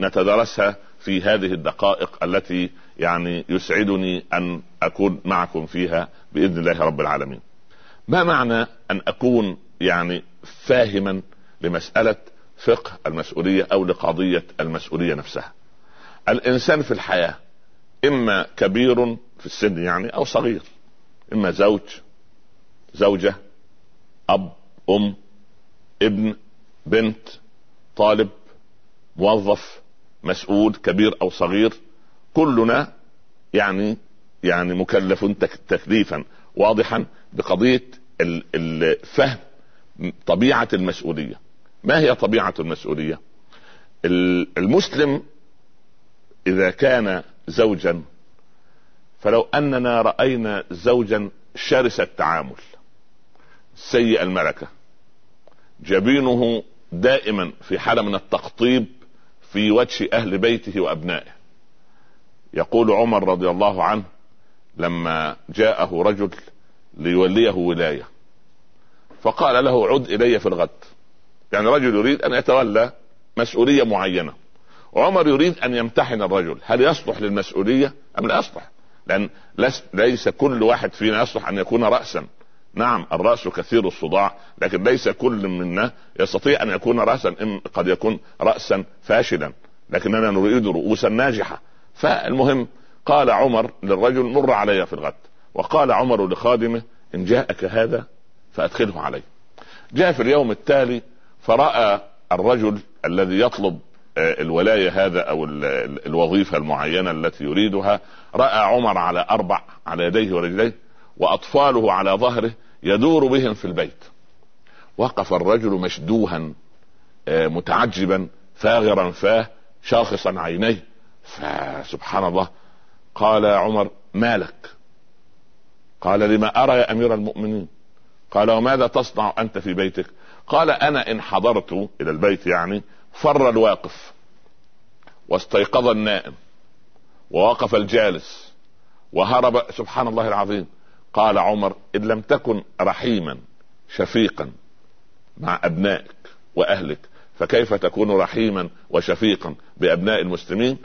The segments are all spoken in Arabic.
نتدرسها في هذه الدقائق التي يعني يسعدني أن أكون معكم فيها بإذن الله رب العالمين. ما معنى أن أكون يعني فاهما لمسألة فقه المسؤولية أو لقضية المسؤولية نفسها. الإنسان في الحياة إما كبير في السن يعني أو صغير إما زوج زوجة أب أم ابن بنت طالب موظف مسؤول كبير أو صغير كلنا يعني يعني مكلف تكليفا واضحا بقضية الفهم طبيعة المسؤولية. ما هي طبيعة المسؤولية؟ المسلم إذا كان زوجا فلو أننا رأينا زوجا شرس التعامل سيء الملكة جبينه دائما في حالة من التقطيب في وجه أهل بيته وأبنائه. يقول عمر رضي الله عنه لما جاءه رجل ليوليه ولاية فقال له عد إلي في الغد. يعني رجل يريد أن يتولى مسؤولية معينة. عمر يريد أن يمتحن الرجل. هل يصلح للمسؤولية؟ أم لا يصلح؟ لأن ليس كل واحد فينا يصلح أن يكون راسا. نعم الرأس كثير الصداع لكن ليس كل منا يستطيع أن يكون راسا إن قد يكون راسا فاشلا لكننا نريد رؤوسا ناجحة. فالمهم قال عمر للرجل مر علي في الغد وقال عمر لخادمه إن جاءك هذا فأدخله علي. جاء في اليوم التالي فرأى الرجل الذي يطلب آه، الولاية هذا أو الوظيفة المعينة التي يريدها رأى عمر على أربع على يديه ورجليه وأطفاله على ظهره يدور بهم في البيت. وقف الرجل مشدوها آه، متعجبا فاغرا فاه شاخصا عينيه. فسبحان الله قال يا عمر ما لك؟ قال لما أرى يا أمير المؤمنين. قال وماذا تصنع أنت في بيتك؟ قال أنا إن حضرت إلى البيت يعني فر الواقف واستيقظ النائم ووقف الجالس وهرب. سبحان الله العظيم. قال عمر إن لم تكن رحيما شفيقا مع أبنائك وأهلك فكيف تكون رحيما وشفيقا بأبناء المسلمين؟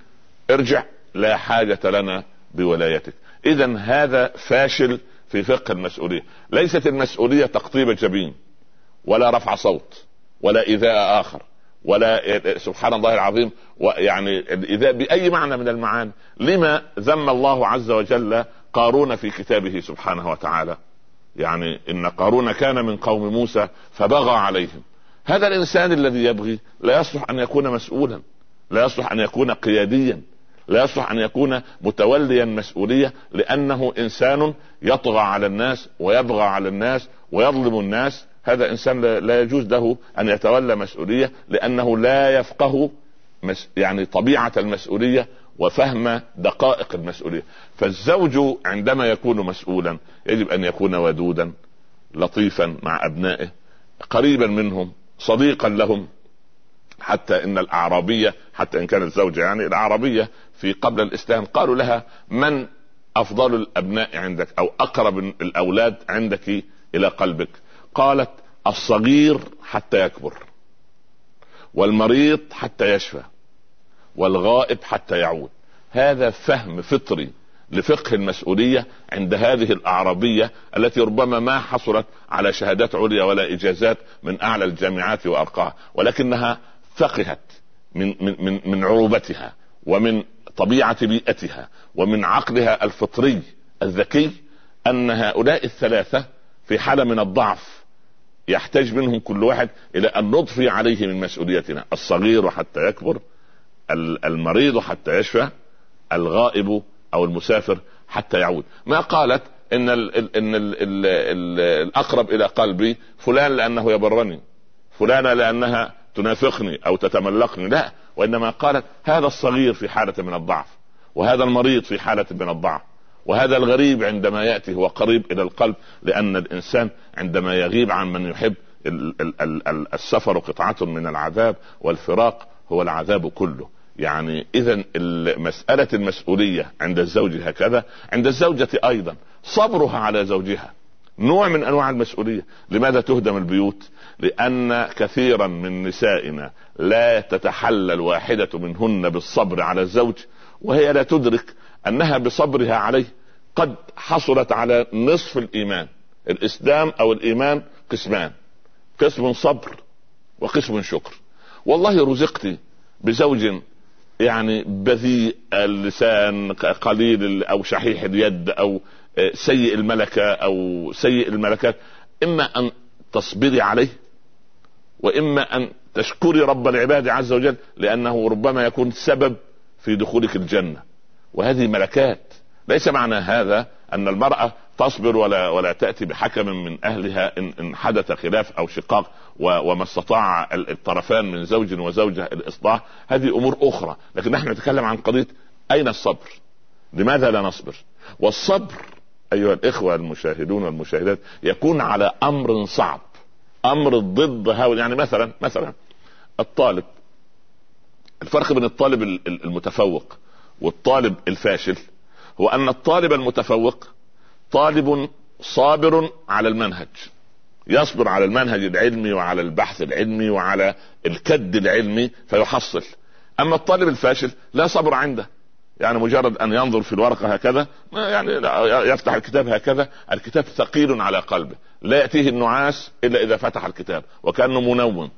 ارجع لا حاجة لنا بولايتك. إذا هذا فاشل في فقه المسؤولية. ليست المسؤولية تقطيب جبين ولا رفع صوت ولا إيذاء آخر ولا سبحان الله العظيم ويعني الايذاء بأي معنى من المعاني؟ لما ذم الله عز وجل قارون في كتابه سبحانه وتعالى. يعني إن قارون كان من قوم موسى فبغى عليهم. هذا الإنسان الذي يبغي لا يصلح أن يكون مسؤولا لا يصلح أن يكون قياديا لا يصلح أن يكون متوليا مسؤولية لأنه إنسان يطغى على الناس ويبغى على الناس ويظلم الناس. هذا إنسان لا يجوز له أن يتولى مسؤولية لأنه لا يفقه يعني طبيعة المسؤولية وفهم دقائق المسؤولية. فالزوج عندما يكون مسؤولا يجب أن يكون ودودا لطيفا مع أبنائه قريبا منهم صديقا لهم حتى إن الأعرابية حتى إن كانت زوجه يعني الأعرابية في قبل الإسلام قالوا لها من أفضل الأبناء عندك أو أقرب الأولاد عندك إلى قلبك؟ قالت الصغير حتى يكبر والمريض حتى يشفى. والغائب حتى يعود. هذا فهم فطري لفقه المسؤولية عند هذه الأعرابية التي ربما ما حصلت على شهادات عليا ولا إجازات من أعلى الجامعات وأرقاها ولكنها فقهت من, من, من, من عروبتها ومن طبيعة بيئتها ومن عقلها الفطري الذكي أن هؤلاء الثلاثة في حالة من الضعف يحتاج منهم كل واحد إلى أن نضفي عليه من مسؤوليتنا الصغير حتى يكبر المريض حتى يشفى الغائب أو المسافر حتى يعود. ما قالت إن ال ال إن ال ال ال الأقرب إلى قلبي فلان لأنه يبرني فلانه لأنها تنافقني أو تتملقني. لا وإنما قالت هذا الصغير في حالة من الضعف وهذا المريض في حالة من الضعف وهذا الغريب عندما يأتي هو قريب إلى القلب لأن الإنسان عندما يغيب عن من يحب السفر قطعة من العذاب والفراق هو العذاب كله. يعني اذا مسألة المسؤولية عند الزوج هكذا عند الزوجة أيضا صبرها على زوجها. نوع من أنواع المسؤولية. لماذا تهدم البيوت؟ لأن كثيرا من نسائنا لا تتحلى الواحده منهن بالصبر على الزوج وهي لا تدرك أنها بصبرها عليه قد حصلت على نصف الإيمان. الإسلام أو الإيمان قسمان. قسم صبر وقسم شكر. والله رزقت بزوج يعني بذيء اللسان قليل أو شحيح اليد أو سيء الملكة أو سيء الملكات. إما أن تصبري عليه وإما أن تشكري رب العباد عز وجل لأنه ربما يكون سبب في دخولك الجنة. وهذه ملكات. ليس معنى هذا أن المرأة تصبر ولا ولا تأتي بحكم من أهلها إن إن حدث خلاف أو شقاق وما استطاع الطرفان من زوج وزوجة الإصلاح هذه أمور أخرى لكن نحن نتكلم عن قضية أين الصبر؟ لماذا لا نصبر؟ والصبر أيها الإخوة المشاهدون والمشاهدات يكون على أمر صعب أمر ضد هؤلاء يعني مثلا مثلا الطالب الفرق بين الطالب المتفوق والطالب الفاشل هو أن الطالب المتفوق طالب صابر على المنهج يصبر على المنهج العلمي وعلى البحث العلمي وعلى الكد العلمي فيحصل. أما الطالب الفاشل لا صبر عنده يعني مجرد أن ينظر في الورقة هكذا يعني يفتح الكتاب هكذا الكتاب ثقيل على قلبه لا يأتيه النعاس إلا إذا فتح الكتاب وكأنه منوم.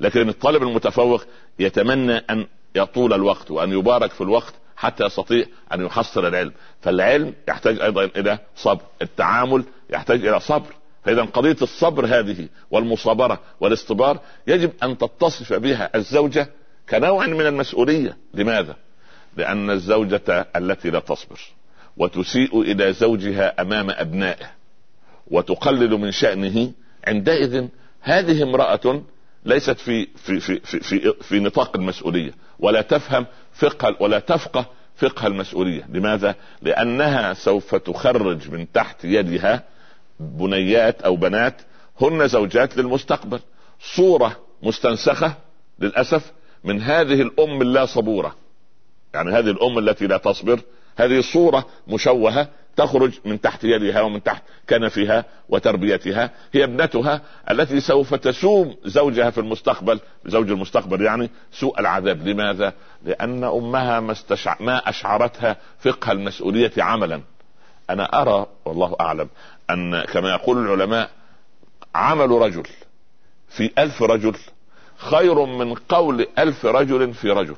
لكن الطالب المتفوق يتمنى أن يطول الوقت وأن يبارك في الوقت حتى يستطيع أن يحصل العلم. فالعلم يحتاج أيضا إلى صبر. التعامل يحتاج إلى صبر. فاذا قضية الصبر هذه والمصابرة والاصطبار يجب أن تتصف بها الزوجة كنوع من المسؤولية. لماذا؟ لأن الزوجة التي لا تصبر وتسيء إلى زوجها أمام أبنائه وتقلل من شأنه عندئذ هذه امرأة ليست في في في في في, في نطاق المسؤولية ولا تفهم فقه ولا تفقه فقه المسؤولية، لماذا؟ لأنها سوف تخرج من تحت يدها بنيات أو بنات هن زوجات للمستقبل، صورة مستنسخة للأسف من هذه الأم اللا صبورة. يعني هذه الأم التي لا تصبر هذه صوره مشوهة تخرج من تحت يدها ومن تحت كنفها وتربيتها هي ابنتها التي سوف تسوم زوجها في المستقبل زوج المستقبل يعني سوء العذاب. لماذا؟ لأن أمها ما, استشع... ما أشعرتها فقه المسؤولية عملا. أنا أرى والله أعلم أن كما يقول العلماء عمل رجل في ألف رجل خير من قول ألف رجل في رجل.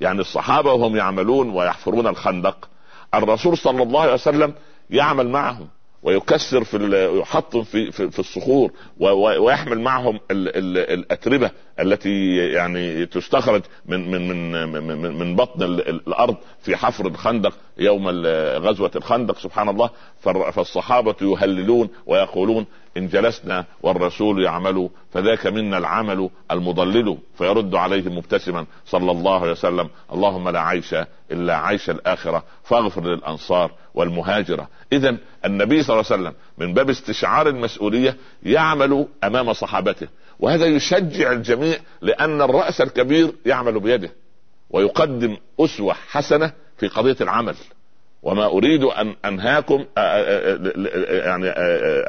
يعني الصحابة وهم يعملون ويحفرون الخندق. الرسول صلى الله عليه وسلم يعمل معهم ويكسر في يحطم في في, في الصخور ويحمل معهم ال ال الأتربة التي يعني تستخرج من من من من, من بطن الأرض في حفر الخندق يوم غزوة الخندق سبحان الله. فالصحابة يهللون ويقولون إن جلسنا والرسول يعمل فذاك منا العمل المضلل فيرد عليه مبتسما صلى الله عليه وسلم. اللهم لا عيش إلا عيش الآخرة فاغفر للأنصار والمهاجرة. اذا النبي صلى الله عليه وسلم من باب استشعار المسؤولية يعمل أمام صحابته وهذا يشجع الجميع لأن الرأس الكبير يعمل بيده ويقدم أسوة حسنة في قضية العمل. وما أريد أن أنهاكم يعني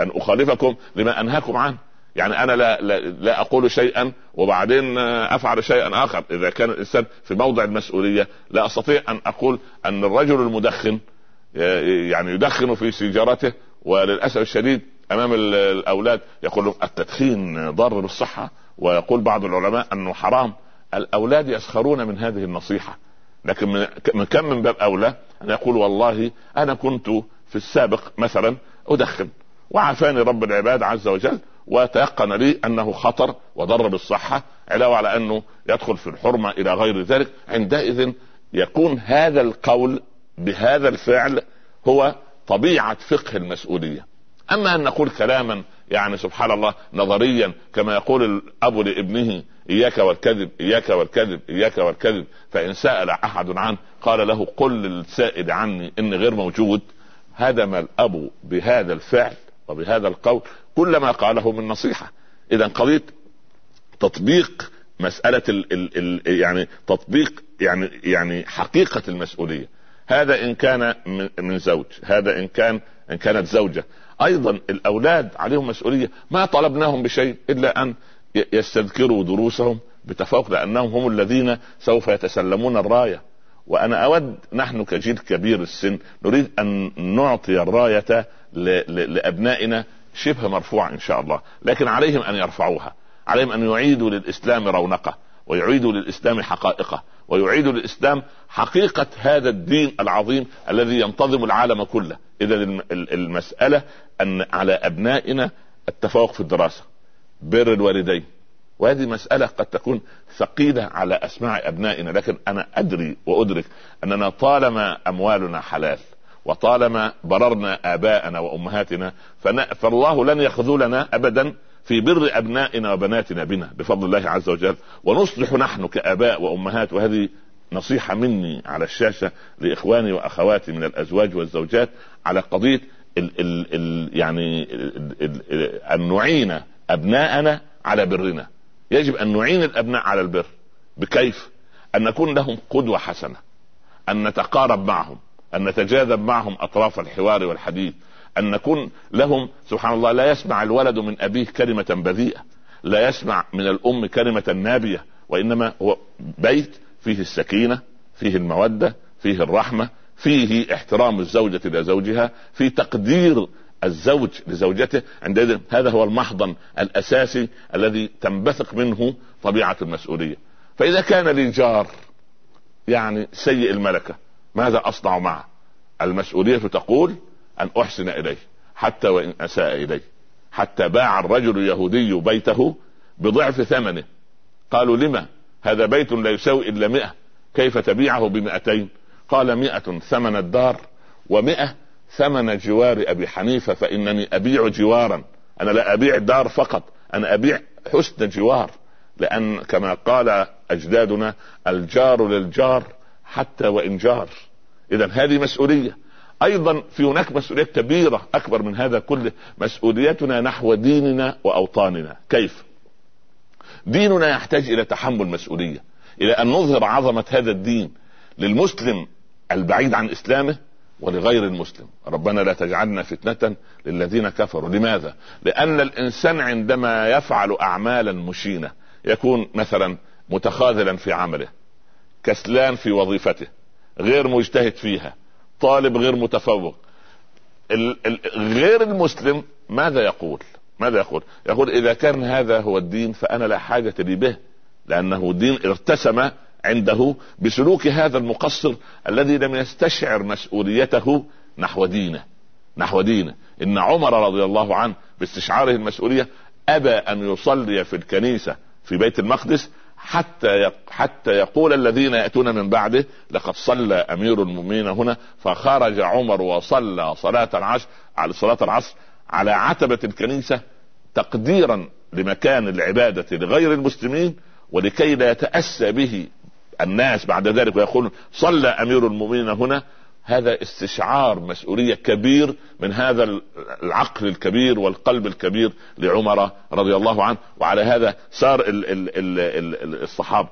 أن أخالفكم لما أنهاكم عنه. يعني أنا لا, لا, لا أقول شيئا وبعدين أفعل شيئا آخر. إذا كان الإنسان في موضع المسؤولية لا أستطيع أن أقول أن الرجل المدخن يعني يدخن في سيجارته وللأسف الشديد أمام الأولاد يقول التدخين ضار بالصحه ويقول بعض العلماء أنه حرام. الأولاد يسخرون من هذه النصيحة. لكن من كم من باب أولى أن يقول والله أنا كنت في السابق مثلا أدخن وعافاني رب العباد عز وجل وتيقن لي أنه خطر وضر بالصحة علاوة على أنه يدخل في الحرمة إلى غير ذلك عندئذ يكون هذا القول بهذا الفعل هو طبيعة فقه المسؤولية. أما أن نقول كلاما يعني سبحان الله نظريا كما يقول الأب لابنه إياك والكذب إياك والكذب إياك والكذب فإن سأل أحد عنه قال له قل للسائل عني اني غير موجود. هدم الأب بهذا الفعل وبهذا القول كل ما قاله من نصيحة. اذا قضيه تطبيق مسألة ال ال ال يعني تطبيق يعني يعني حقيقة المسؤولية. هذا إن كان من زوج هذا إن كان إن كانت زوجة. أيضا الأولاد عليهم مسؤولية ما طلبناهم بشيء إلا أن يستذكروا دروسهم بتفوق لانهم هم الذين سوف يتسلمون الراية. وأنا أود نحن كجيل كبير السن نريد أن نعطي الراية لأبنائنا شبه مرفوعة إن شاء الله لكن عليهم أن يرفعوها. عليهم أن يعيدوا للإسلام رونقة ويعيدوا للإسلام حقائقة ويعيدوا للإسلام حقيقة هذا الدين العظيم الذي ينتظم العالم كله. إذا المسألة أن على أبنائنا التفوق في الدراسة. بر الوالدين. وهذه مسألة قد تكون ثقيلة على أسماع أبنائنا لكن أنا أدري وأدرك أننا طالما أموالنا حلال وطالما بررنا آباءنا وأمهاتنا فالله لن يخذلنا أبدا في بر أبنائنا وبناتنا بنا بفضل الله عز وجل. ونصلح نحن كآباء وأمهات وهذه نصيحة مني على الشاشة لإخواني وأخواتي من الأزواج والزوجات على قضية ال ال ال يعني ال ال أن نعين أبناءنا على برنا. يجب أن نعين الأبناء على البر. بكيف؟ أن نكون لهم قدوة حسنة. أن نتقارب معهم. أن نتجاذب معهم أطراف الحوار والحديث. أن نكون لهم سبحان الله لا يسمع الولد من أبيه كلمة بذيئة. لا يسمع من الأم كلمة نابية. وإنما هو بيت فيه السكينة فيه المودة فيه الرحمة فيه احترام الزوجة لزوجها في تقدير الزوج لزوجته عندئذ هذا هو المحضن الأساسي الذي تنبثق منه طبيعة المسؤولية. فإذا كان لي جار يعني سيء الملكة ماذا أصنع معه؟ المسؤولية تقول أن أحسن إليه حتى وإن أساء إليه. حتى باع الرجل اليهودي بيته بضعف ثمنه. قالوا لما؟ هذا بيت لا يساوي إلا مئة. كيف تبيعه بمئتين؟ قال مئة ثمن الدار ومئة ثمن جوار أبي حنيفة فإنني أبيع جوارا. أنا لا أبيع دار فقط أنا أبيع حسن جوار. لأن كما قال أجدادنا الجار للجار حتى وإن جار. اذا هذه مسؤولية. أيضا في هناك مسؤوليه كبيرة أكبر من هذا كله مسؤوليتنا نحو ديننا وأوطاننا. كيف؟ ديننا يحتاج إلى تحمل مسؤولية إلى أن نظهر عظمة هذا الدين للمسلم البعيد عن إسلامه ولغير المسلم. ربنا لا تجعلنا فتنة للذين كفروا. لماذا؟ لأن الإنسان عندما يفعل أعمالا مشينة يكون مثلا متخاذلا في عمله كسلان في وظيفته غير مجتهد فيها طالب غير متفوق. غير المسلم ماذا يقول؟ ماذا يقول؟ يقول إذا كان هذا هو الدين فأنا لا حاجة لي به لأنه دين ارتسم عنده بسلوك هذا المقصر الذي لم يستشعر مسؤوليته نحو دينه نحو دينه. إن عمر رضي الله عنه باستشعاره المسؤولية أبى أن يصلي في الكنيسة في بيت المقدس حتى حتى يقول الذين يأتون من بعده لقد صلى أمير المؤمنين هنا فخرج عمر وصلى صلاة العصر على صلاة العصر على عتبة الكنيسة تقديرا لمكان العبادة لغير المسلمين ولكي لا يتأسى به الناس بعد ذلك ويقول صلى أمير المؤمنين هنا. هذا استشعار مسؤولية كبير من هذا العقل الكبير والقلب الكبير لعمر رضي الله عنه. وعلى هذا صار ال ال ال الصحابة.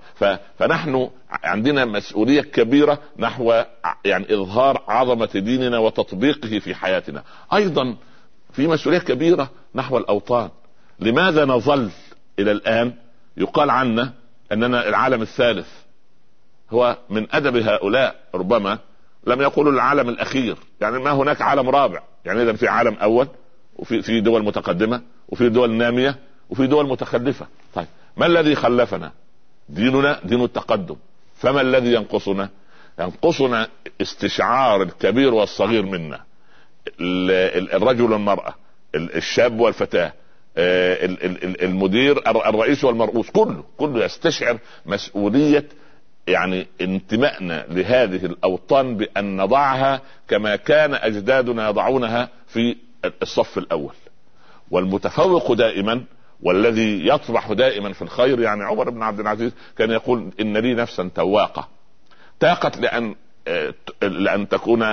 فنحن عندنا مسؤولية كبيرة نحو يعني إظهار عظمة ديننا وتطبيقه في حياتنا. أيضا في مسؤولية كبيرة نحو الأوطان. لماذا نظل إلى الآن؟ يقال عنا أننا العالم الثالث. هو من أدب هؤلاء ربما لم يقولوا العالم الأخير. يعني ما هناك عالم رابع. يعني اذا في عالم أول وفي في دول متقدمة وفي دول نامية وفي دول متخلفة. طيب ما الذي خلفنا؟ ديننا دين التقدم. فما الذي ينقصنا؟ ينقصنا استشعار الكبير والصغير منا. الرجل والمرأة الشاب والفتاة آه، المدير الرئيس والمرؤوس. كله كله يستشعر مسؤولية يعني انتمائنا لهذه الأوطان بأن نضعها كما كان أجدادنا يضعونها في الصف الأول. والمتفوق دائما والذي يطرح دائما في الخير يعني عمر بن عبد العزيز كان يقول إن لي نفسا تواقة. تاقت لأن لأن تكون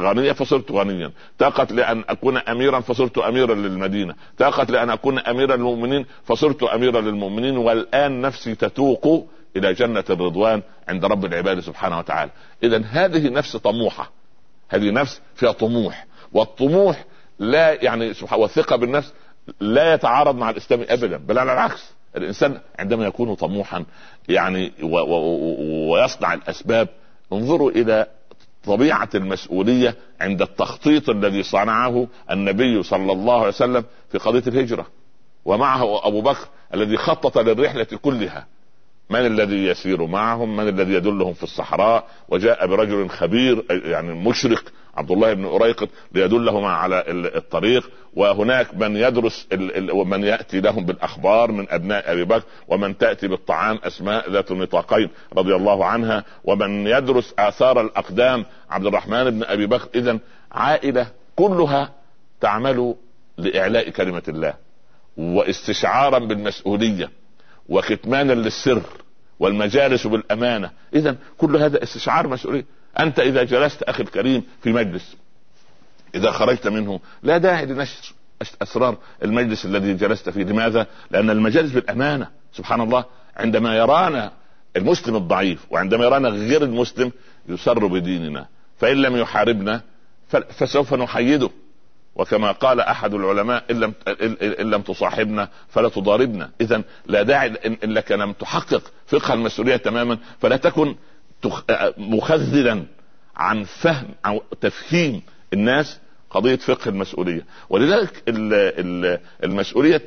غنية فصرت غنيا. تاقت لأن أكون اميرا فصرت اميرا للمدينة. تاقت لأن أكون اميرا للمؤمنين فصرت اميرا للمؤمنين. والآن نفسي تتوق إلى جنة الرضوان عند رب العباد سبحانه وتعالى. اذا هذه نفس طموحة. هذه نفس فيها طموح. والطموح لا يعني والثقة بالنفس لا يتعارض مع الإسلام ابدا بل على العكس. الإنسان عندما يكون طموحا يعني ويصنع الأسباب انظروا إلى طبيعة المسؤولية عند التخطيط الذي صنعه النبي صلى الله عليه وسلم في قضية الهجرة. ومعه أبو بكر الذي خطط للرحلة كلها. من الذي يسير معهم؟ من الذي يدلهم في الصحراء؟ وجاء برجل خبير يعني مشرق عبد الله بن أريقط ليدلهم على الطريق. وهناك من يدرس ومن يأتي لهم بالأخبار من أبناء أبي بكر ومن تأتي بالطعام أسماء ذات النطاقين رضي الله عنها. ومن يدرس آثار الأقدام عبد الرحمن بن أبي بكر. إذا عائلة كلها تعمل لإعلاء كلمة الله واستشعارا بالمسؤولية. وكتمانا للسر والمجالس بالأمانة. اذا كل هذا استشعار مسؤولية. أنت إذا جلست أخي الكريم في مجلس إذا خرجت منه لا داعي لنشر أسرار المجلس الذي جلست فيه. لماذا؟ لأن المجالس بالأمانة سبحان الله عندما يرانا المسلم الضعيف وعندما يرانا غير المسلم يسر بديننا. فإن لم يحاربنا فسوف نحيده. وكما قال أحد العلماء إن لم ان لم تصاحبنا فلا تضاربنا. اذا لا داعي ان لك لم تحقق فقه المسؤولية تماما فلا تكن مخذلا عن فهم أو تفهيم الناس قضية فقه المسؤولية. ولذلك المسؤولية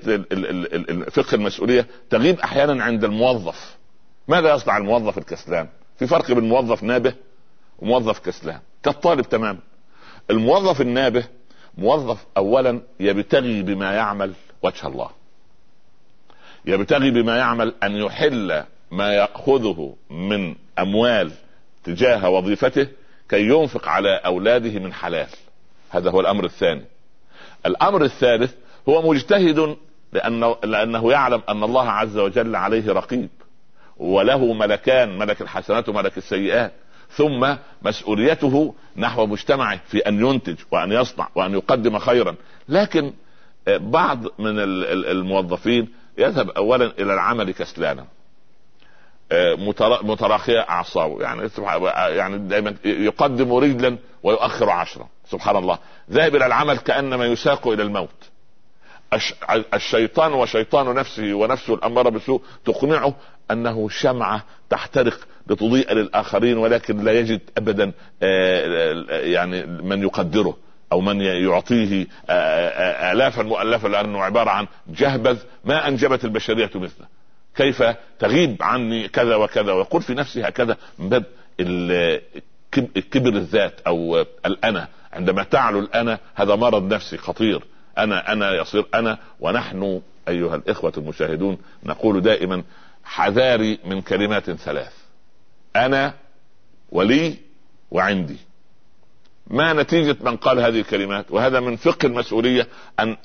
فقه المسؤولية تغيب أحيانا عند الموظف. ماذا يصنع الموظف الكسلان؟ في فرق بين موظف نابه وموظف كسلان. كالطالب تماما. الموظف النابه موظف اولا يبتغي بما يعمل وجه الله. يبتغي بما يعمل أن يحل ما يأخذه من أموال تجاه وظيفته كي ينفق على أولاده من حلال. هذا هو الأمر الثاني. الأمر الثالث هو مجتهد لأنه لأنه يعلم أن الله عز وجل عليه رقيب وله ملكان ملك الحسنات وملك السيئات. ثم مسؤوليته نحو مجتمعه في أن ينتج وأن يصنع وأن يقدم خيرا. لكن آه، بعض من الموظفين يذهب اولا إلى العمل كسلانا. آه، متراخية أعصابه. يعني يعني دائما يقدم رجلا ويؤخر عشرا سبحان الله. ذاهب إلى العمل كأنما يساق إلى الموت. الشيطان وشيطان نفسه ونفسه الاماره بالسوء تقنعه أنه شمعة تحترق لتضيء للآخرين ولكن لا يجد ابدا آه، يعني من يقدره أو من يعطيه آه، آه، الافا مؤلفة لأنه عبارة عن جهبذ ما أنجبت البشرية مثله. كيف تغيب عني كذا وكذا ويقول في نفسه هكذا من باب كبر الذات أو الأنا. عندما تعلو الأنا هذا مرض نفسي خطير. أنا أنا يصير أنا ونحن أيها الإخوة المشاهدون نقول دائما حذاري من كلمات ثلاث. أنا ولي وعندي. ما نتيجة من قال هذه الكلمات؟ وهذا من فقه المسؤولية أن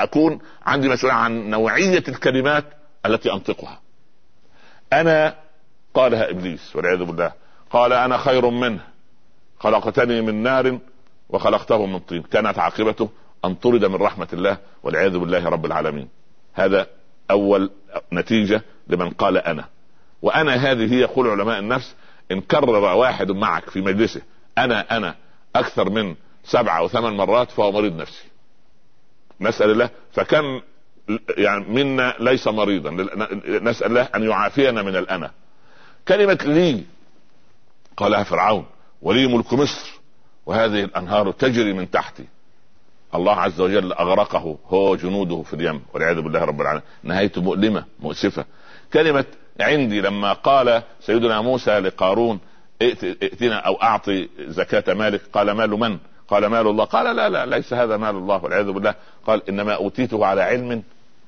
أكون عندي مسؤولية عن نوعية الكلمات التي أنطقها. أنا قالها إبليس والعياذ بالله. قال أنا خير منه. خلقتني من نار وخلقته من طين. كانت عاقبته أن طرد من رحمة الله والعياذ بالله رب العالمين. هذا أول نتيجة لمن قال أنا. وأنا هذه يقول علماء النفس إن كرر واحد معك في مجلسه أنا أنا أكثر من سبعة أو ثمان مرات فهو مريض نفسي. نسأل الله فكم يعني منا ليس مريضا. نسأل الله أن يعافينا من الأنا. كلمة لي قالها فرعون ولي ملك مصر وهذه الأنهار تجري من تحتي. الله عز وجل أغرقه. هو جنوده في اليم والعياذ بالله رب العالمين. نهايته مؤلمة مؤسفة. كلمة عندي لما قال سيدنا موسى لقارون ائتنا أو أعطي زكاة مالك قال مال من؟ قال مال الله. قال لا لا ليس هذا مال الله والعياذ بالله. قال إنما أوتيته على علم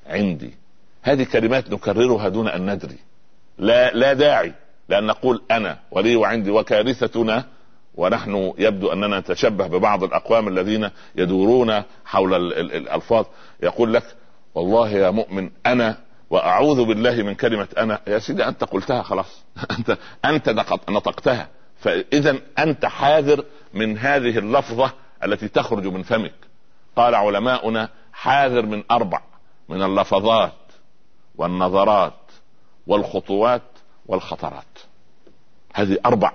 عندي. هذه كلمات نكررها دون أن ندري. لا لا داعي لأن نقول أنا ولي وعندي وكارثتنا ونحن يبدو أننا نتشبه ببعض الأقوام الذين يدورون حول الألفاظ. يقول لك والله يا مؤمن أنا وأعوذ بالله من كلمة أنا. يا سيدي أنت قلتها خلاص. أنت أنت نطقتها. فاذا أنت حاذر من هذه اللفظة التي تخرج من فمك. قال علماؤنا حاذر من أربع من اللفظات والنظرات والخطوات والخطرات. هذه أربع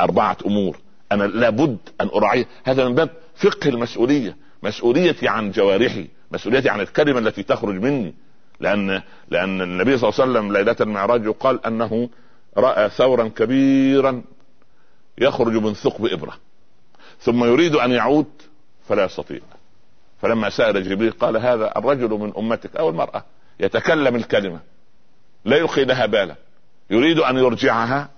أربعة أمور. أنا لابد أن أراعيها. هذا من باب فقه المسؤولية. مسؤوليتي عن جوارحي. مسؤوليتي عن الكلمة التي تخرج مني. لأن لأن النبي صلى الله عليه وسلم ليلة المعراج يقال أنه رأى ثورا كبيرا يخرج من ثقب إبرة. ثم يريد أن يعود فلا يستطيع. فلما سأل جبريل قال هذا الرجل من أمتك أو المرأة يتكلم الكلمة. لا يلقي لها بالا. يريد أن يرجعها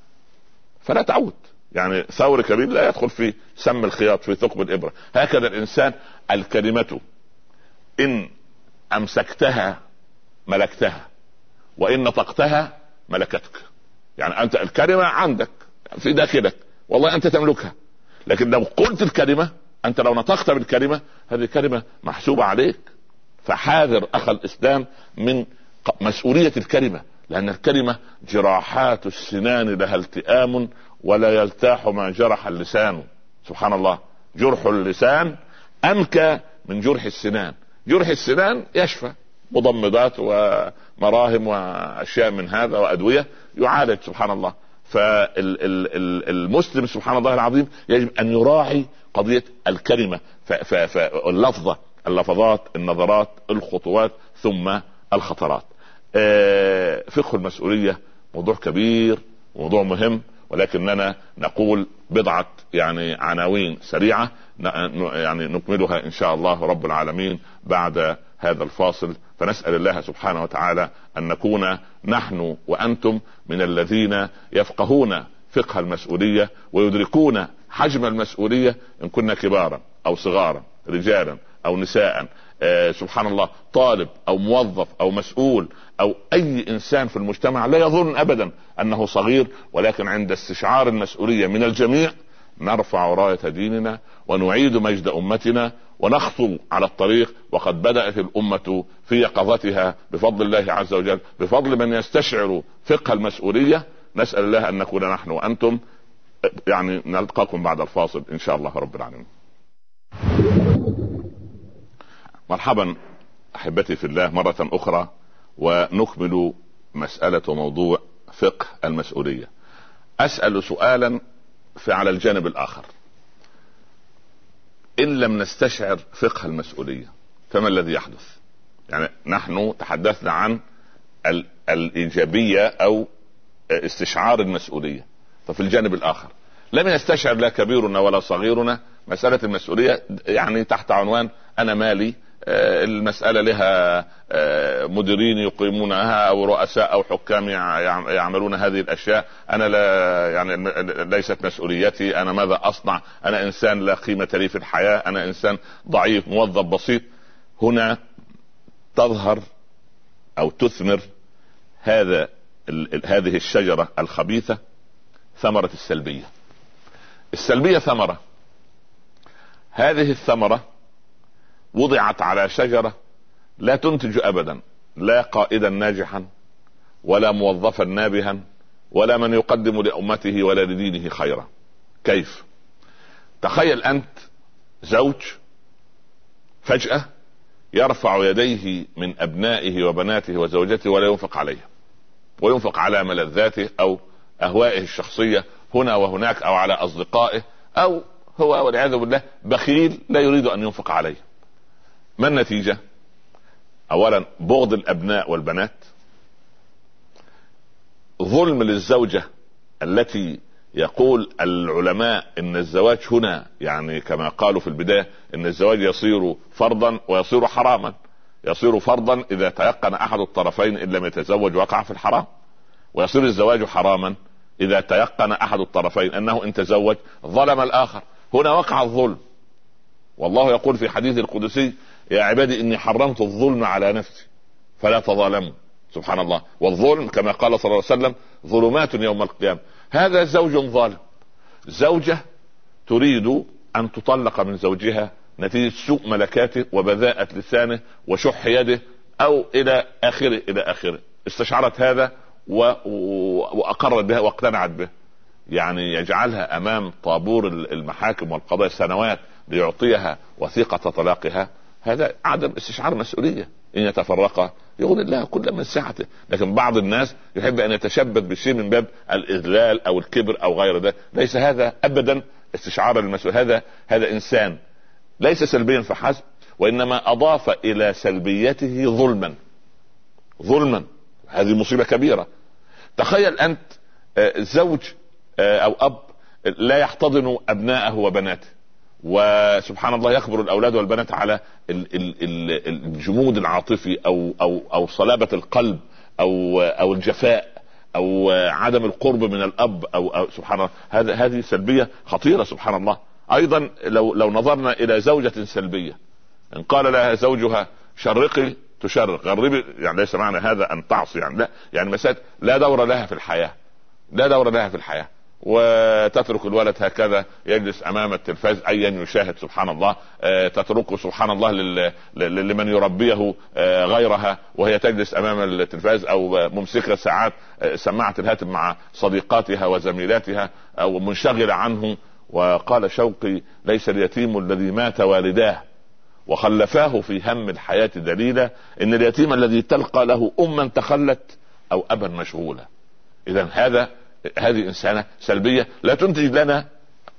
فلا تعود. يعني ثور كبير لا يدخل في سم الخياط في ثقب الإبرة. هكذا الإنسان الكلمة إن أمسكتها ملكتها وإن نطقتها ملكتك. يعني أنت الكلمة عندك في داخلك والله أنت تملكها. لكن لو قلت الكلمة أنت لو نطقت بالكلمة هذه كلمة محسوبة عليك. فحاذر أخ الإسلام من مسؤولية الكلمة لأن الكلمة جراحات السنان لها التئام ولا يلتاح ما جرح اللسان. سبحان الله جرح اللسان أنكى من جرح السنان. جرح السنان يشفى. مضمضات ومراهم وأشياء من هذا وأدوية يعالج. سبحان الله فالمسلم سبحان الله العظيم يجب أن يراعي قضية الكلمة. فاللفظه اللفظات النظرات الخطوات ثم الخطرات. آه، فقه المسؤولية موضوع كبير موضوع مهم. ولكننا نقول بضعة يعني عناوين سريعة يعني نكملها إن شاء الله رب العالمين بعد هذا الفاصل. فنسأل الله سبحانه وتعالى أن نكون نحن وأنتم من الذين يفقهون فقه المسؤولية ويدركون حجم المسؤولية إن كنا كبارا أو صغارا رجالا أو نساء. آه سبحان الله طالب أو موظف أو مسؤول أو أي إنسان في المجتمع لا يظن ابدا أنه صغير ولكن عند استشعار المسؤولية من الجميع نرفع راية ديننا ونعيد مجد أمتنا ونخطو على الطريق. وقد بدأت الأمة في يقظتها بفضل الله عز وجل بفضل من يستشعر فقه المسؤولية. نسأل الله أن نكون نحن وأنتم يعني نلقاكم بعد الفاصل إن شاء الله رب العالمين. مرحبا أحبتي في الله مرة أخرى ونكمل مسألة وموضوع فقه المسؤولية. أسأل سؤالا في على الجانب الآخر. إن لم نستشعر فقه المسؤولية فما الذي يحدث؟ يعني نحن تحدثنا عن الإيجابية أو استشعار المسؤولية. ففي الجانب الآخر لم يستشعر لا كبيرنا ولا صغيرنا مسألة المسؤولية يعني تحت عنوان أنا مالي المسألة لها آه، مديرين يقيمونها أو رؤساء أو حكام يعملون هذه الأشياء. أنا لا يعني ليست مسؤوليتي. أنا ماذا أصنع؟ أنا إنسان لا قيمة لي في الحياة. أنا إنسان ضعيف موظف بسيط. هنا تظهر أو تثمر هذا هذه الشجرة الخبيثة ثمرة السلبية. السلبية ثمرة. هذه الثمرة وضعت على شجرة لا تنتج ابدا لا قائدا ناجحا ولا موظفا نابها ولا من يقدم لأمته ولا لدينه خيرا. كيف؟ تخيل أنت زوج فجأة يرفع يديه من أبنائه وبناته وزوجته ولا ينفق عليهم وينفق على ملذاته أو أهوائه الشخصية هنا وهناك أو على أصدقائه أو هو والعياذ بالله بخيل لا يريد أن ينفق عليه. ما النتيجة؟ اولا بغض الأبناء والبنات. ظلم للزوجة التي يقول العلماء إن الزواج هنا يعني كما قالوا في البداية إن الزواج يصير فرضا ويصير حراما. يصير فرضا إذا تيقن أحد الطرفين إن لم يتزوج وقع في الحرام. ويصير الزواج حراما إذا تيقن أحد الطرفين أنه إن تزوج ظلم الآخر. هنا وقع الظلم. والله يقول في حديث القدسي يا عبادي إني حرمت الظلم على نفسي. فلا تظالموا. سبحان الله. والظلم كما قال صلى الله عليه وسلم ظلمات يوم القيامة. هذا زوج ظالم. زوجة تريد أن تطلق من زوجها نتيجة سوء ملكاته وبذاءة لسانه وشح يده أو إلى آخره إلى آخره. استشعرت هذا و... وأقرت بها واقتنعت به. يعني يجعلها أمام طابور المحاكم والقضاء سنوات ليعطيها وثيقة طلاقها. هذا عدم استشعار مسؤوليه إن يتفرقا يغني الله كل من سعته لكن بعض الناس يحب أن يتشبث بشيء من باب الإذلال أو الكبر أو غير ذلك ليس هذا ابدا استشعار المسؤولية. هذا هذا إنسان ليس سلبيا فحسب وإنما أضاف إلى سلبيته ظلما. ظلما. هذه مصيبة كبيرة. تخيل أنت آه، زوج آه، أو أب لا يحتضن أبناءه وبناته. وسبحان الله يخبر الأولاد والبنات على الجمود العاطفي أو أو أو صلابة القلب أو أو الجفاء أو عدم القرب من الأب أو, أو سبحان الله هذا هذه سلبية خطيرة سبحان الله. أيضا لو لو نظرنا إلى زوجة سلبية إن قال لها زوجها شرقي تشرق غربي يعني ليس معنى هذا أن تعصي يعني لا يعني مسألة لا دور لها في الحياة لا دور لها في الحياة. وتترك الولد هكذا يجلس أمام التلفاز ايا يشاهد سبحان الله. آه، تتركه سبحان الله لمن يربيه آه، غيرها وهي تجلس أمام التلفاز أو ممسكة ساعات آه، سماعة الهاتف مع صديقاتها وزميلاتها أو منشغلة عنه. وقال شوقي ليس اليتيم الذي مات والداه وخلفاه في هم الحياة دليلا إن اليتيم الذي تلقى له اما تخلت أو ابا مشغولا. اذا هذا هذه إنسانة سلبية لا تنتج لنا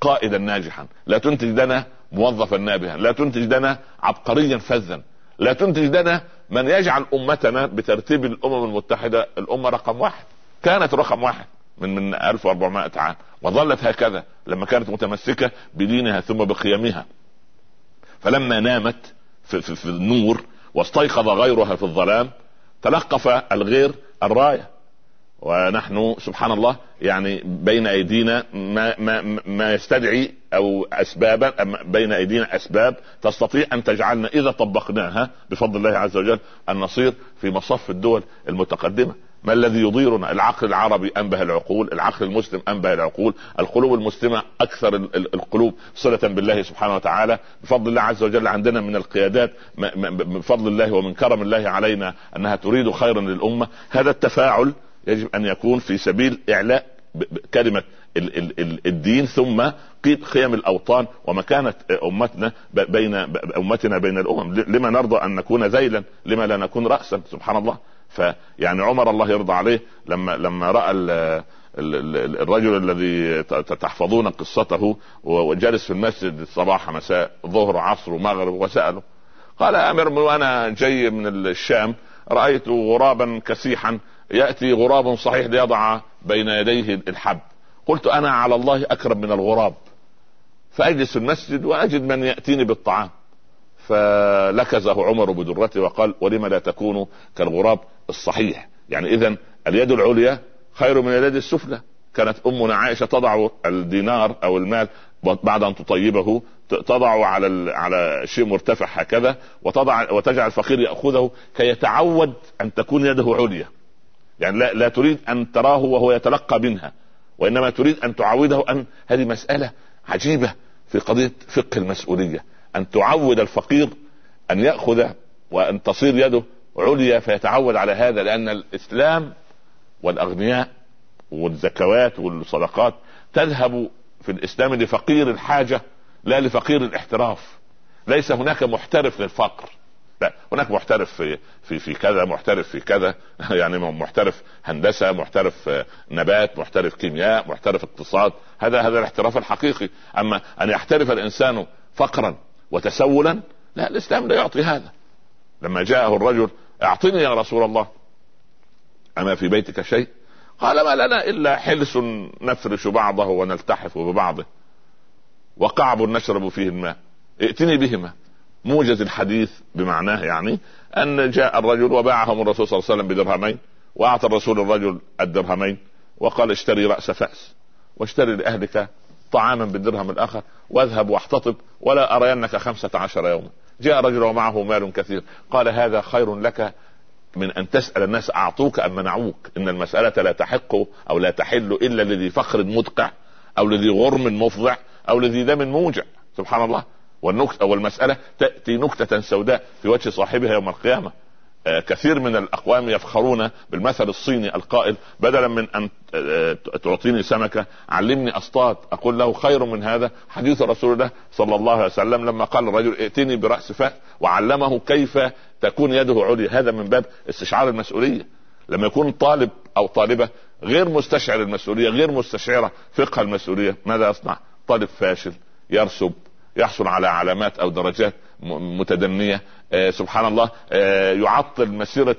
قائدا ناجحا لا تنتج لنا موظفا نابها لا تنتج لنا عبقريا فذا لا تنتج لنا من يجعل أمتنا بترتيب الأمم المتحدة الأمة رقم واحد. كانت رقم واحد من من 1400 عام وظلت هكذا لما كانت متمسكة بدينها ثم بقيمها. فلما نامت في, في, في النور واستيقظ غيرها في الظلام تلقف الغير الراية. ونحن سبحان الله يعني بين أيدينا ما ما ما يستدعي أو اسبابا بين أيدينا أسباب تستطيع أن تجعلنا إذا طبقناها بفضل الله عز وجل أن نصير في مصف الدول المتقدمة. ما الذي يضيرنا؟ العقل العربي أنبه العقول العقل المسلم أنبه العقول القلوب المسلمه أكثر القلوب صلة بالله سبحانه وتعالى. بفضل الله عز وجل عندنا من القيادات بفضل الله ومن كرم الله علينا أنها تريد خيرا للأمة. هذا التفاعل يجب أن يكون في سبيل إعلاء كلمة الدين ثم قيم الأوطان ومكانة أمتنا بين أمتنا بين الأمم. لما نرضى أن نكون ذيلا؟ لما لا نكون راسا؟ سبحان الله. فيعني عمر الله يرضى عليه لما لما رأى الرجل الذي تحفظون قصته وجالس في المسجد صباح مساء ظهر عصر ومغرب وسأله. قال أمر وأنا جاي من الشام رأيت غرابا كسيحا يأتي غراب صحيح ليضع بين يديه الحب. قلت أنا على الله أكرم من الغراب. فأجلس في المسجد وأجد من يأتيني بالطعام. فلكزه عمر بدرته وقال ولم لا تكونوا كالغراب الصحيح؟ يعني اذا اليد العليا خير من اليد السفلى. كانت أمنا عائشة تضع الدينار أو المال بعد أن تطيبه تضع على على شيء مرتفع هكذا وتضع وتجعل الفقير يأخذه كي يتعود أن تكون يده عليا. يعني لا, لا تريد أن تراه وهو يتلقى منها وإنما تريد أن تعوده أن هذه مسألة عجيبة في قضية فقه المسؤولية أن تعود الفقير أن يأخذ وأن تصير يده عليا فيتعود على هذا لأن الإسلام والأغنياء والزكوات والصدقات تذهب في الإسلام لفقير الحاجة لا لفقير الاحتراف. ليس هناك محترف للفقر. لا هناك محترف في في في كذا محترف في كذا يعني محترف هندسة محترف نبات محترف كيمياء محترف اقتصاد هذا هذا الاحتراف الحقيقي. أما أن يحترف الإنسان فقرا وتسولا لا الإسلام لا يعطي هذا. لما جاءه الرجل أعطني يا رسول الله أما في بيتك شيء؟ قال ما لنا إلا حلس نفرش بعضه ونلتحف ببعضه وقعب نشرب فيه الماء ائتني بهما. موجز الحديث بمعناه يعني أن جاء الرجل وباعهم الرسول صلى الله عليه وسلم بدرهمين وأعطى الرسول الرجل الدرهمين وقال اشتري رأس فأس واشتري لأهلك طعاما بالدرهم الآخر واذهب واحتطب ولا ارينك خمسة عشر يوما. جاء رجل ومعه مال كثير قال هذا خير لك من أن تسأل الناس أعطوك أم منعوك إن المسألة لا تحق أو لا تحل إلا لذي فخر مدقع أو لذي غرم مفضع أو لذي دم موجع. سبحان الله. والنكتة والمسألة تأتي نكتة سوداء في وجه صاحبها يوم القيامة. آه، كثير من الأقوام يفخرون بالمثل الصيني القائل بدلا من أن آه، تعطيني سمكة علمني أصطاد أقول له خير من هذا. حديث رسول الله صلى الله عليه وسلم لما قال الرجل ائتني برأس فأس وعلمه كيف تكون يده عليا. هذا من باب استشعار المسؤولية. لما يكون طالب أو طالبة غير مستشعر المسؤولية غير مستشعرة فقه المسؤولية. ماذا يصنع؟ طالب فاشل يرسب يحصل على علامات أو درجات متدنية. آه سبحان الله آه يعطل مسيرة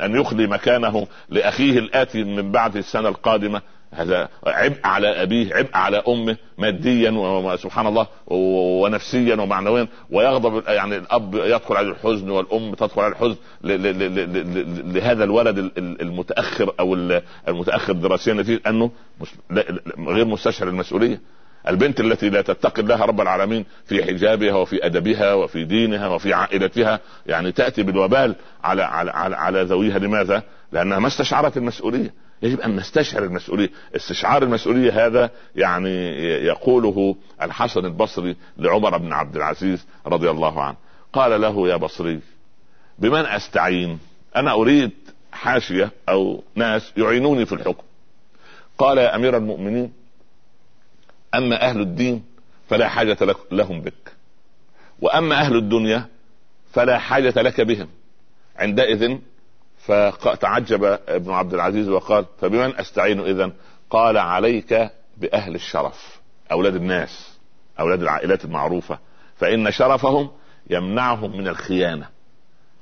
ان يخلي مكانه لأخيه الآتي من بعد السنة القادمة. هذا عبء على أبيه عبء على أمه ماديا وسبحان الله ونفسيا ومعنويا. ويغضب يعني الأب يدخل على الحزن والأم تدخل على الحزن لهذا الولد المتأخر أو المتأخر دراسيا نتيجة أنه غير مستشعر المسؤولية. البنت التي لا تتقي الله رب العالمين في حجابها وفي أدبها وفي دينها وفي عائلتها يعني تأتي بالوبال على على على, على ذويها لماذا؟ لأنها ما استشعرت المسؤولية. يجب أن نستشعر المسؤولية. استشعار المسؤولية هذا يعني يقوله الحسن البصري لعمر بن عبد العزيز رضي الله عنه. قال له يا بصري بمن أستعين؟ أنا أريد حاشية أو ناس يعينوني في الحكم. قال يا أمير المؤمنين أما أهل الدين فلا حاجة لهم بك. وأما أهل الدنيا فلا حاجة لك بهم. عندئذ فتعجب ابن عبد العزيز وقال فبمن أستعين اذا قال عليك بأهل الشرف أولاد الناس أولاد العائلات المعروفة. فإن شرفهم يمنعهم من الخيانة.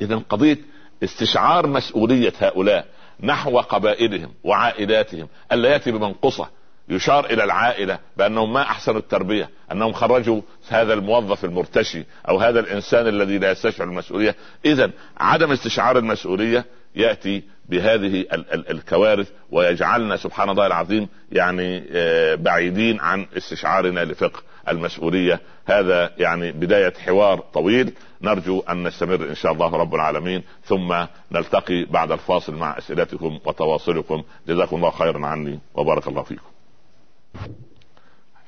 اذا قضية استشعار مسؤولية هؤلاء نحو قبائلهم وعائلاتهم ألا يأتي بمنقصه يشار إلى العائلة بأنهم ما أحسنوا التربية أنهم خرجوا هذا الموظف المرتشي أو هذا الإنسان الذي لا يستشعر المسؤولية. اذا عدم استشعار المسؤولية يأتي بهذه الكوارث ويجعلنا سبحان الله العظيم يعني آه، بعيدين عن استشعارنا لفقه المسؤولية. هذا يعني بداية حوار طويل. نرجو أن نستمر إن شاء الله رب العالمين. ثم نلتقي بعد الفاصل مع أسئلتكم وتواصلكم. جزاكم الله خيرا عني وبارك الله فيكم.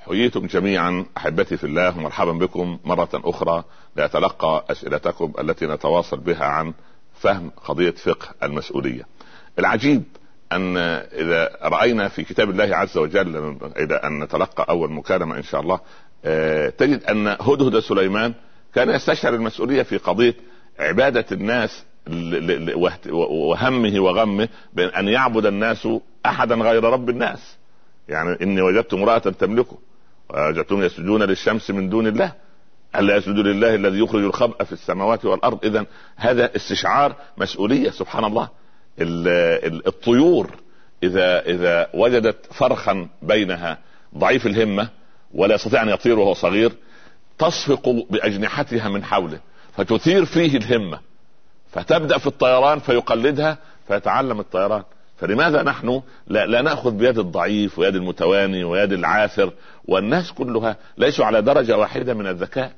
حييتم جميعا أحبتي في الله ومرحبا بكم مرة أخرى لاتلقى أسئلتكم التي نتواصل بها عن فهم قضية فقه المسؤولية. العجيب أن إذا رأينا في كتاب الله عز وجل إلى أن نتلقى أول مكالمة إن شاء الله آه، تجد أن هدهد سليمان كان يستشعر المسؤولية في قضية عبادة الناس وهمه وغمه بأن ان يعبد الناس احدا غير رب الناس. يعني إني وجدت امرأة تملكه. وجدتهم يسجدون للشمس من دون الله. الا يسجدوا لله الذي يخرج الخبأ في السماوات والأرض. اذا هذا استشعار مسؤولية سبحان الله. الطيور اذا إذا وجدت فرخا بينها ضعيف الهمة ولا يستطيع أن يطير وهو صغير تصفق بأجنحتها من حوله فتثير فيه الهمة. فتبدأ في الطيران فيقلدها فيتعلم الطيران. فلماذا نحن لا, لا نأخذ بيد الضعيف ويد المتواني ويد العاثر والناس كلها ليسوا على درجة واحدة من الذكاء؟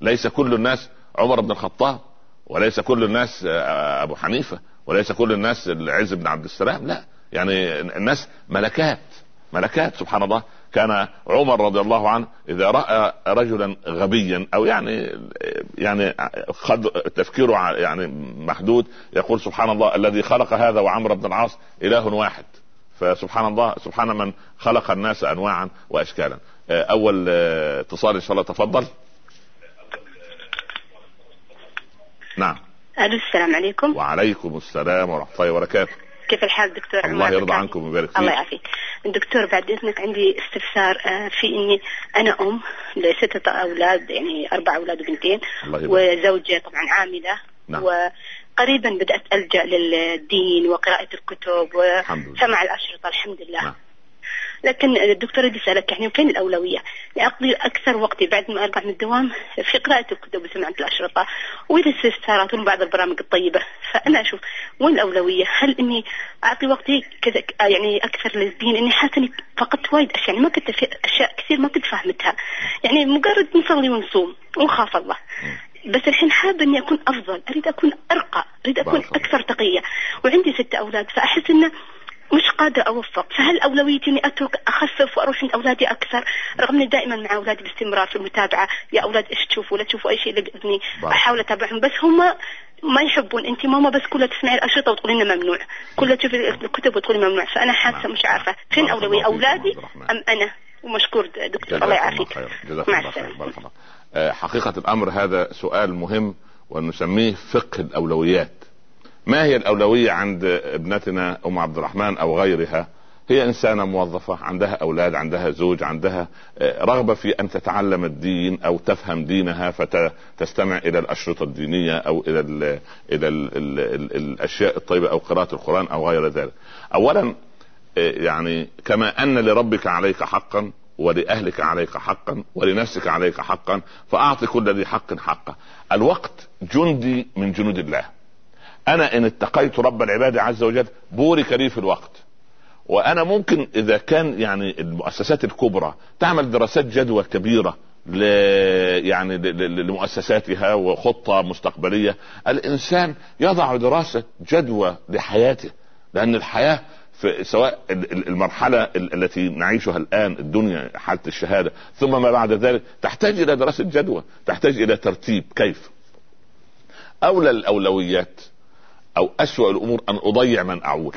ليس كل الناس عمر بن الخطاب وليس كل الناس آه، أبو حنيفة وليس كل الناس العز بن عبد السلام لا. يعني الناس ملكات ملكات سبحان الله. كان عمر رضي الله عنه إذا رأى رجلا غبيا أو يعني يعني قد تفكيره يعني محدود يقول سبحان الله الذي خلق هذا وعمر بن العاص إله واحد. فسبحان الله سبحان من خلق الناس انواعا واشكالا. أول اتصال إن شاء الله تفضل. نعم. ألو السلام عليكم. وعليكم السلام ورحمة الله وبركاته. كيف الحال دكتور الله يرضى عنكم ويبارك فيك. الله يعافيك. دكتور بعد إذنك عندي استفسار آه، في إني أنا أم لستة أولاد يعني أربع أولاد وبنتين وزوجة طبعا عاملة نعم. وقريبا بدأت ألجأ للدين وقراءة الكتب وسمع الأشرطة الحمد لله. نعم. لكن الدكتور بدي اسالك يعني فين الأولوية؟ يعني اقضي أكثر وقتي بعد ما ارجع من الدوام في قراءة الكتب وسماع الأشرطة والاستفسارات وبعض البرامج الطيبة، فأنا أشوف وين الأولوية؟ هل إني أعطي وقتي كذا يعني أكثر للدين إني حاسة إني فقدت وايد أشياء يعني ما كنت في أشياء كثير ما كنت فاهمتها، يعني مجرد نصلي ونصوم ونخاف الله. بس الحين حابة إني أكون أفضل، أريد أكون أرقى، أريد أكون أكثر تقية، وعندي ست أولاد فأحس إنه مش قادرة أوفق؟ فهل أولويتي إني أترك أخفف وأروح عند أولادي أكثر؟ رغم إني دائما مع أولادي باستمرار في المتابعة يا أولاد إيش تشوفوا؟ لا تشوفوا أي شيء لابني أحاول أتابعهم بس هم ما يحبون. انت ماما بس كلها تسمعي الأشرطة وتقولي لنا ممنوع. كلها تشوفي الكتب وتقولي ممنوع. فأنا حاسة مش عارفة. فين أولوية أولادي أم أنا؟ ومشكور دكتور. الله يعافيك. مع السلامة. آه، حقيقة الأمر هذا سؤال مهم ونسميه فقه الأولويات. ما هي الأولوية عند ابنتنا أم عبد الرحمن أو غيرها هي إنسانة موظفة عندها أولاد عندها زوج عندها آه، رغبة في أن تتعلم الدين أو تفهم دينها فتستمع إلى الأشرطة الدينية أو إلى ال إلى ال ال ال الأشياء الطيبة أو قراءة القرآن أو غير ذلك. اولا آه، يعني كما أن لربك عليك حقا ولأهلك عليك حقا ولنفسك عليك حقا فأعط كل ذي حق حقه. الوقت جندي من جنود الله. أنا إن اتقيت رب العباد عز وجل بورك لي في الوقت. وأنا ممكن إذا كان يعني المؤسسات الكبرى تعمل دراسات جدوى كبيرة ل يعني لمؤسساتها وخطة مستقبلية الإنسان يضع دراسة جدوى لحياته لأن الحياة في سواء المرحلة التي نعيشها الآن الدنيا حالة الشهادة ثم ما بعد ذلك تحتاج إلى دراسة جدوى تحتاج إلى ترتيب كيف؟ أولى الأولويات أو أسوأ الأمور أن أضيع من أعول.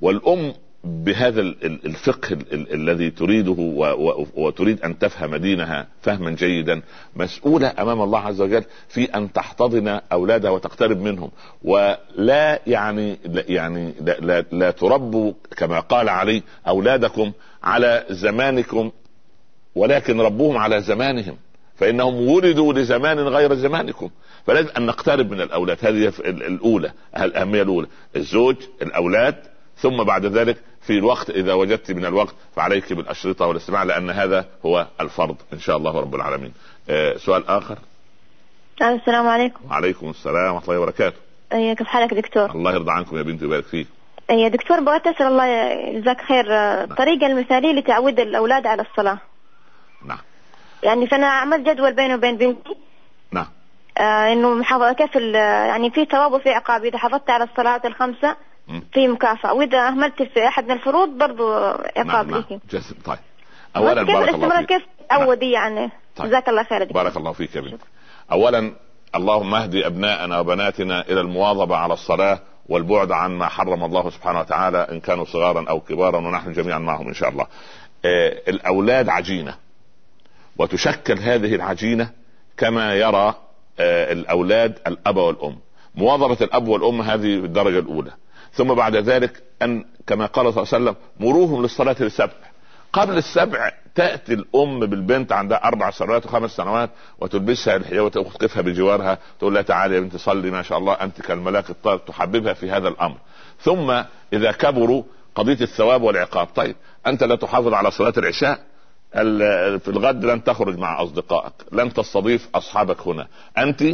والأم بهذا الفقه الذي تريده وتريد أن تفهم دينها فهما جيدا مسؤولة أمام الله عز وجل في أن تحتضن أولادها وتقترب منهم. ولا يعني لا يعني لا, لا, لا تربوا كما قال علي أولادكم على زمانكم ولكن ربوهم على زمانهم. فإنهم ولدوا لزمان غير زمانكم فلازم أن نقترب من الأولاد هذه الأولى الأهمية الأولى الزوج الأولاد ثم بعد ذلك في الوقت إذا وجدت من الوقت فعليك بالأشرطة والاستماع لأن هذا هو الفرض إن شاء الله رب العالمين. آه سؤال آخر. السلام عليكم. وعليكم السلام ورحمة الله وبركاته. كيف حالك دكتور؟ الله يرضى عنكم يا بنتي ويبارك فيك. يا دكتور بغيت أسأل الله يجزاك خير نعم. الطريقة المثالية لتعويد الأولاد على الصلاة. نعم. يعني فأنا عملت جدول بيني وبين بنتي. نعم. آه إنه محافظه كيف يعني في ثواب وفي عقاب. إذا حافظت على الصلاة الخمسة في مكافأة. وإذا أهملت في أحد من الفروض برضو عقاب نعم نعم. جسم. طيب. أولا بارك الله فيك. كيف تعودي نعم. يعني؟ طيب. جزاك الله خير بارك الله فيك يا بنت. أولا اللهم اهدي أبناءنا وبناتنا إلى المواظبة على الصلاة والبعد عن ما حرم الله سبحانه وتعالى إن كانوا صغارا أو كبارا ونحن جميعا معهم إن شاء الله. آه الأولاد عجينة. وتشكل هذه العجينة كما يرى آه الأولاد الأب والأم. مواظبة الأب والأم هذه الدرجة الأولى. ثم بعد ذلك أن كما قال صلى الله عليه وسلم مروهم للصلاة للسبع قبل السبع تأتي الأم بالبنت عندها أربع سنوات وخمس سنوات وتلبسها الحجاب وتوقفها بجوارها تقول لها تعالي يا بنتي صلي ما شاء الله أنت كالملاك الطاهر تحببها في هذا الأمر. ثم إذا كبروا قضية الثواب والعقاب. طيب أنت لا تحافظ على صلاة العشاء في الغد لن تخرج مع أصدقائك. لن تستضيف أصحابك هنا. أنت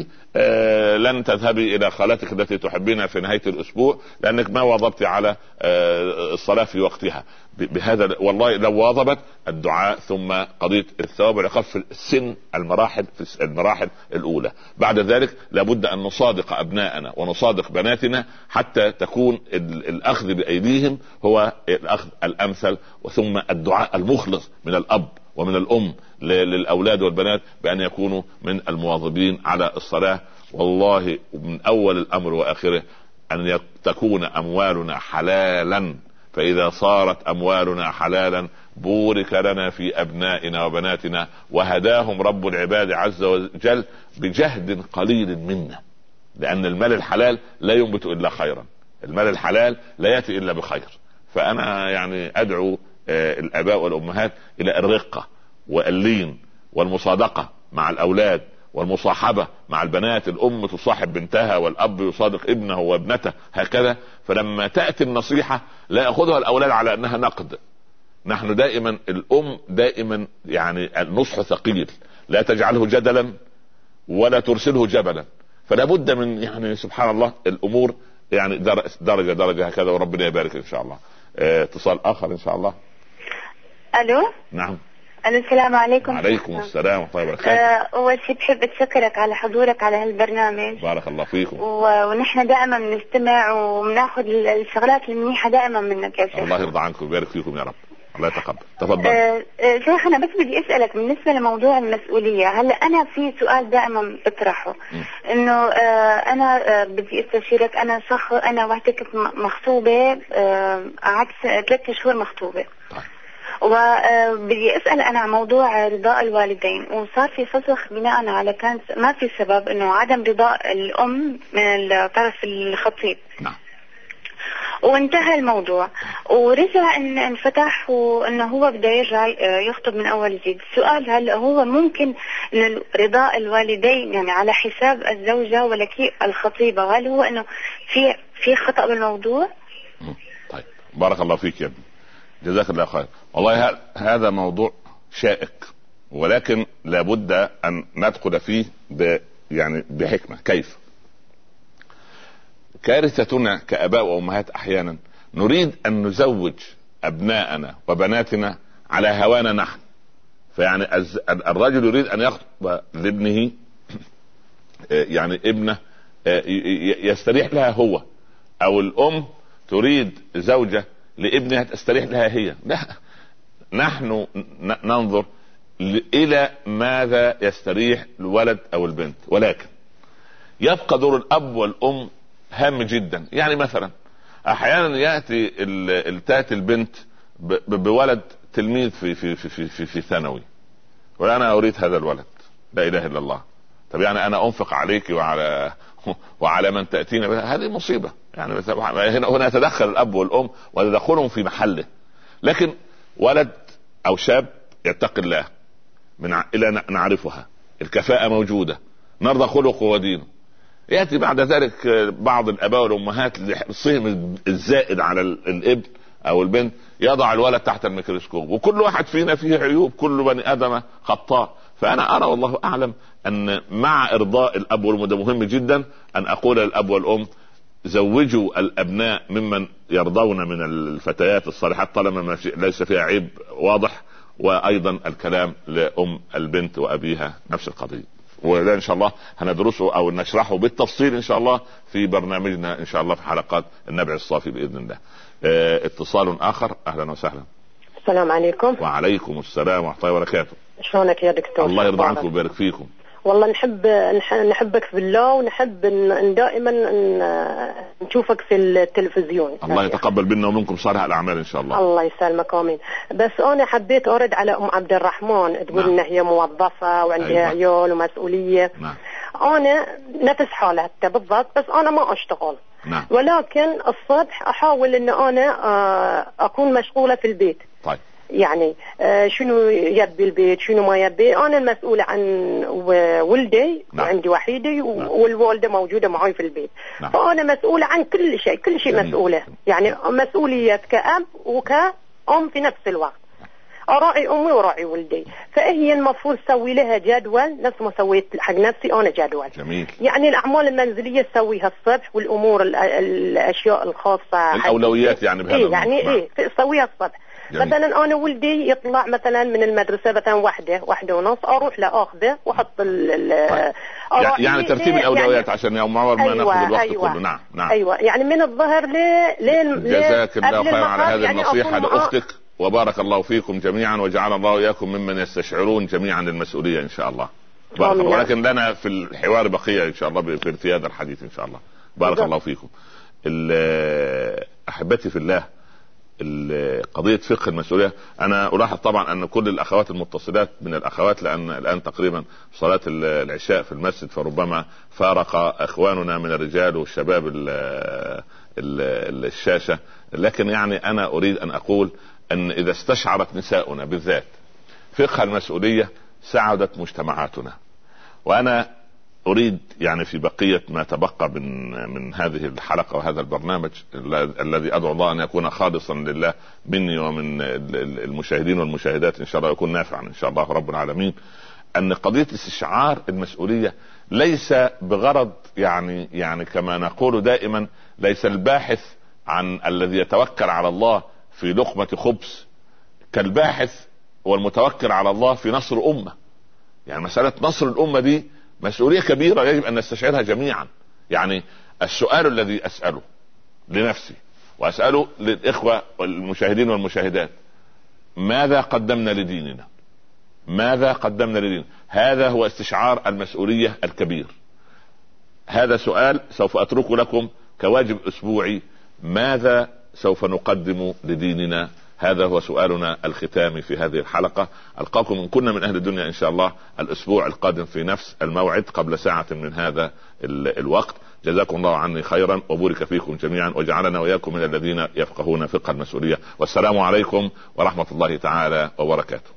لن تذهبي إلى خالتك التي تحبينها في نهاية الأسبوع لأنك ما واظبت على آه، الصلاة في وقتها. بهذا والله لو واظبت الدعاء ثم قضيه الثواب والعقاب في السن المراحل في المراحل الأولى. بعد ذلك لابد أن نصادق أبناءنا ونصادق بناتنا حتى تكون الأخذ بأيديهم هو الأخذ الأمثل وثم الدعاء المخلص من الأب. ومن الأم للأولاد والبنات بأن يكونوا من المواظبين على الصلاة. والله من أول الأمر وآخره أن تكون أموالنا حلالا. فإذا صارت أموالنا حلالا بورك لنا في أبنائنا وبناتنا وهداهم رب العباد عز وجل بجهد قليل منا. لأن المال الحلال لا ينبت إلا خيرا. المال الحلال لا يأتي إلا بخير. فأنا يعني أدعو الآباء والأمهات إلى الرقة واللين والمصادقة مع الأولاد والمصاحبة مع البنات. الأم تصاحب بنتها والأب يصادق ابنه وابنته هكذا. فلما تأتي النصيحة لا يأخذها الأولاد على أنها نقد. نحن دائما الأم دائما يعني النصح ثقيل. لا تجعله جدلا ولا ترسله جبلا. فلا بد من يعني سبحان الله الأمور يعني درجة درجة هكذا. وربنا يبارك إن شاء الله. آه، اتصال آخر إن شاء الله. ألو؟ نعم. السلام عليكم. وعليكم السلام ورحمة الله وبركاته. آه، أول شيء بحب اشكرك على حضورك على هالبرنامج. بارك الله فيكم. و... ونحن دائما بنستمع وبناخذ الشغلات المنيحة دائما منك يا شيخ. الله يرضى عنكم ويبارك فيكم يا رب. الله يتقبل. تفضل. آه آه شيخ أنا بس بدي أسألك بالنسبة لموضوع المسؤولية هلأ أنا في سؤال دائما بطرحه. إنه آه أنا آه بدي أستشيرك. أنا شخص أنا وقت كنت مخطوبة آه قعدت ثلاث شهور مخطوبة. طيب. وبدي أسأل أنا عن موضوع رضاء الوالدين. وصار في فسخ بناء على كان ما في سبب إنه عدم رضاء الأم من الطرف الخطيب. نعم. وانتهى الموضوع. ورجع إن انفتح وإنه هو بده يرجع آه، يخطب من أول جديد. السؤال هل هو ممكن رضاء الوالدين يعني على حساب الزوجة ولا كيف الخطيبة هل هو إنه في في خطأ بالموضوع؟ طيب. بارك الله فيك يا ابني. جزاك الله خير. والله هذا موضوع شائك ولكن لابد أن ندخل فيه ب يعني بحكمة. كيف؟ كارثتنا كآباء وأمهات أحيانا نريد أن نزوج أبناءنا وبناتنا على هوانا نحن. فيعني الرجل يريد أن يخطب لابنه يعني ابنه يستريح لها هو أو الأم تريد زوجة لابنها تستريح لها هي. لا. نحن ننظر إلى ماذا يستريح الولد أو البنت. ولكن يبقى دور الأب والأم هام جدا. يعني مثلا أحيانا يأتي تأتي البنت بولد تلميذ في في في في في, في ثانوي. وأنا أريد هذا الولد. لا إله إلا الله. طب يعني أنا أنفق عليك وعلى وعلى من تأتينا هذه مصيبة. يعني هنا هنا يتدخل الأب والأم وتدخلهم في محله. لكن ولد أو شاب يتقي الله من إلى نعرفها. الكفاءة موجودة. نرضى خلقه ودينه. يأتي بعد ذلك بعض الأباء والأمهات لحرصهم الزائد على الإبن أو البنت. يضع الولد تحت الميكروسكوب. وكل واحد فينا فيه عيوب. كل بني آدم خطاء. فأنا أرى والله أعلم أن مع إرضاء الأب والأم ده مهم جدا أن أقول للأب والأم زوجوا الأبناء ممن يرضون من الفتيات الصالحات طالما ليس فيها عيب واضح وأيضا الكلام لأم البنت وأبيها نفس القضية. وده إن شاء الله هندرسه أو نشرحه بالتفصيل إن شاء الله في برنامجنا إن شاء الله في حلقات النبع الصافي بإذن الله. آه اتصال آخر أهلا وسهلا. السلام عليكم. وعليكم السلام ورحمة الله وبركاته. شلونك يا دكتور؟ الله يرضى عنكم ويبارك فيكم. والله نحب نحبك في الله ونحب ان دائما نشوفك في التلفزيون. الله يتقبل منا ومنكم صالح الأعمال إن شاء الله. الله يسلمك آمين. بس أنا حبيت أرد على أم عبد الرحمن تقول نعم. ان هي موظفة وعندها أيوة. عيال ومسؤولية. نعم. أنا نفس حالتها بالضبط بس أنا ما أشتغل. نعم. ولكن الصبح أحاول إن أنا آه، أكون مشغولة في البيت. طيب. يعني آه شنو يبي البيت شنو ما يبي. أنا المسؤولة عن ولدي نعم. وعندي وحيدي نعم. والوالدة موجودة معي في البيت. نعم. فأنا مسؤولة عن كل شيء كل شيء. مسؤولة. يعني مسؤولية كأب وكأم في نفس الوقت. أراعي أمي وراعي ولدي. فهي المفروض تسوي لها جدول. نفس ما سويت حق نفسي أنا جدول. جميل. يعني الأعمال المنزلية تسويها الصبح والأمور الأشياء الخاصة الأولويات يعني بهذا إيه يعني. إيه تسويها الصبح. جميل. مثلا أنا ولدي يطلع مثلا من المدرسة مثلا واحدة واحدة ونص أروح لأخذه وأحط ال طيب. يعني ترتيب يعني الأولويات يعني عشان يوم ما أيوة ناخذ الوقت أيوة. كله. نعم نعم. أيوه. يعني من الظهر ل ل جزاك الله خير على هذه يعني النصيحة لأختك. وبارك الله فيكم جميعا وجعل الله اياكم ممن يستشعرون جميعا المسؤوليه إن شاء الله. بارك الله. ولكن لنا في الحوار بقية إن شاء الله في ارتياد الحديث إن شاء الله. بارك الله فيكم. أحبتي في الله قضية فقه المسؤولية. أنا ألاحظ طبعا أن كل الأخوات المتصلات من الأخوات لأن الآن تقريبا صلاة العشاء في المسجد فربما فارق إخواننا من الرجال والشباب الشاشة. لكن يعني أنا أريد أن أقول أن إذا استشعرت نساؤنا بالذات فقه المسؤولية سعدت مجتمعاتنا. وأنا أريد يعني في بقية ما تبقى من من هذه الحلقة وهذا البرنامج الذي أدعو الله أن يكون خالصا لله مني ومن المشاهدين والمشاهدات إن شاء الله يكون نافعا إن شاء الله رب العالمين. أن قضية استشعار المسؤولية ليس بغرض يعني يعني كما نقول دائما ليس الباحث عن الذي يتوكل على الله في لقمة خبز كالباحث والمتوكل على الله في نصر امه يعني مسألة نصر الأمة دي مسؤولية كبيرة يجب أن نستشعرها جميعا. يعني السؤال الذي أسأله لنفسي وأسأله للإخوة المشاهدين والمشاهدات ماذا قدمنا لديننا؟ ماذا قدمنا لديننا؟ هذا هو استشعار المسؤولية الكبير. هذا سؤال سوف أتركه لكم كواجب أسبوعي. ماذا سوف نقدم لديننا؟ هذا هو سؤالنا الختامي في هذه الحلقة. ألقاكم من كنا من أهل الدنيا إن شاء الله الأسبوع القادم في نفس الموعد قبل ساعة من هذا الوقت. جزاكم الله عني خيرا وبورك فيكم جميعا وجعلنا وإياكم من الذين يفقهون فقه المسؤولية. والسلام عليكم ورحمة الله تعالى وبركاته.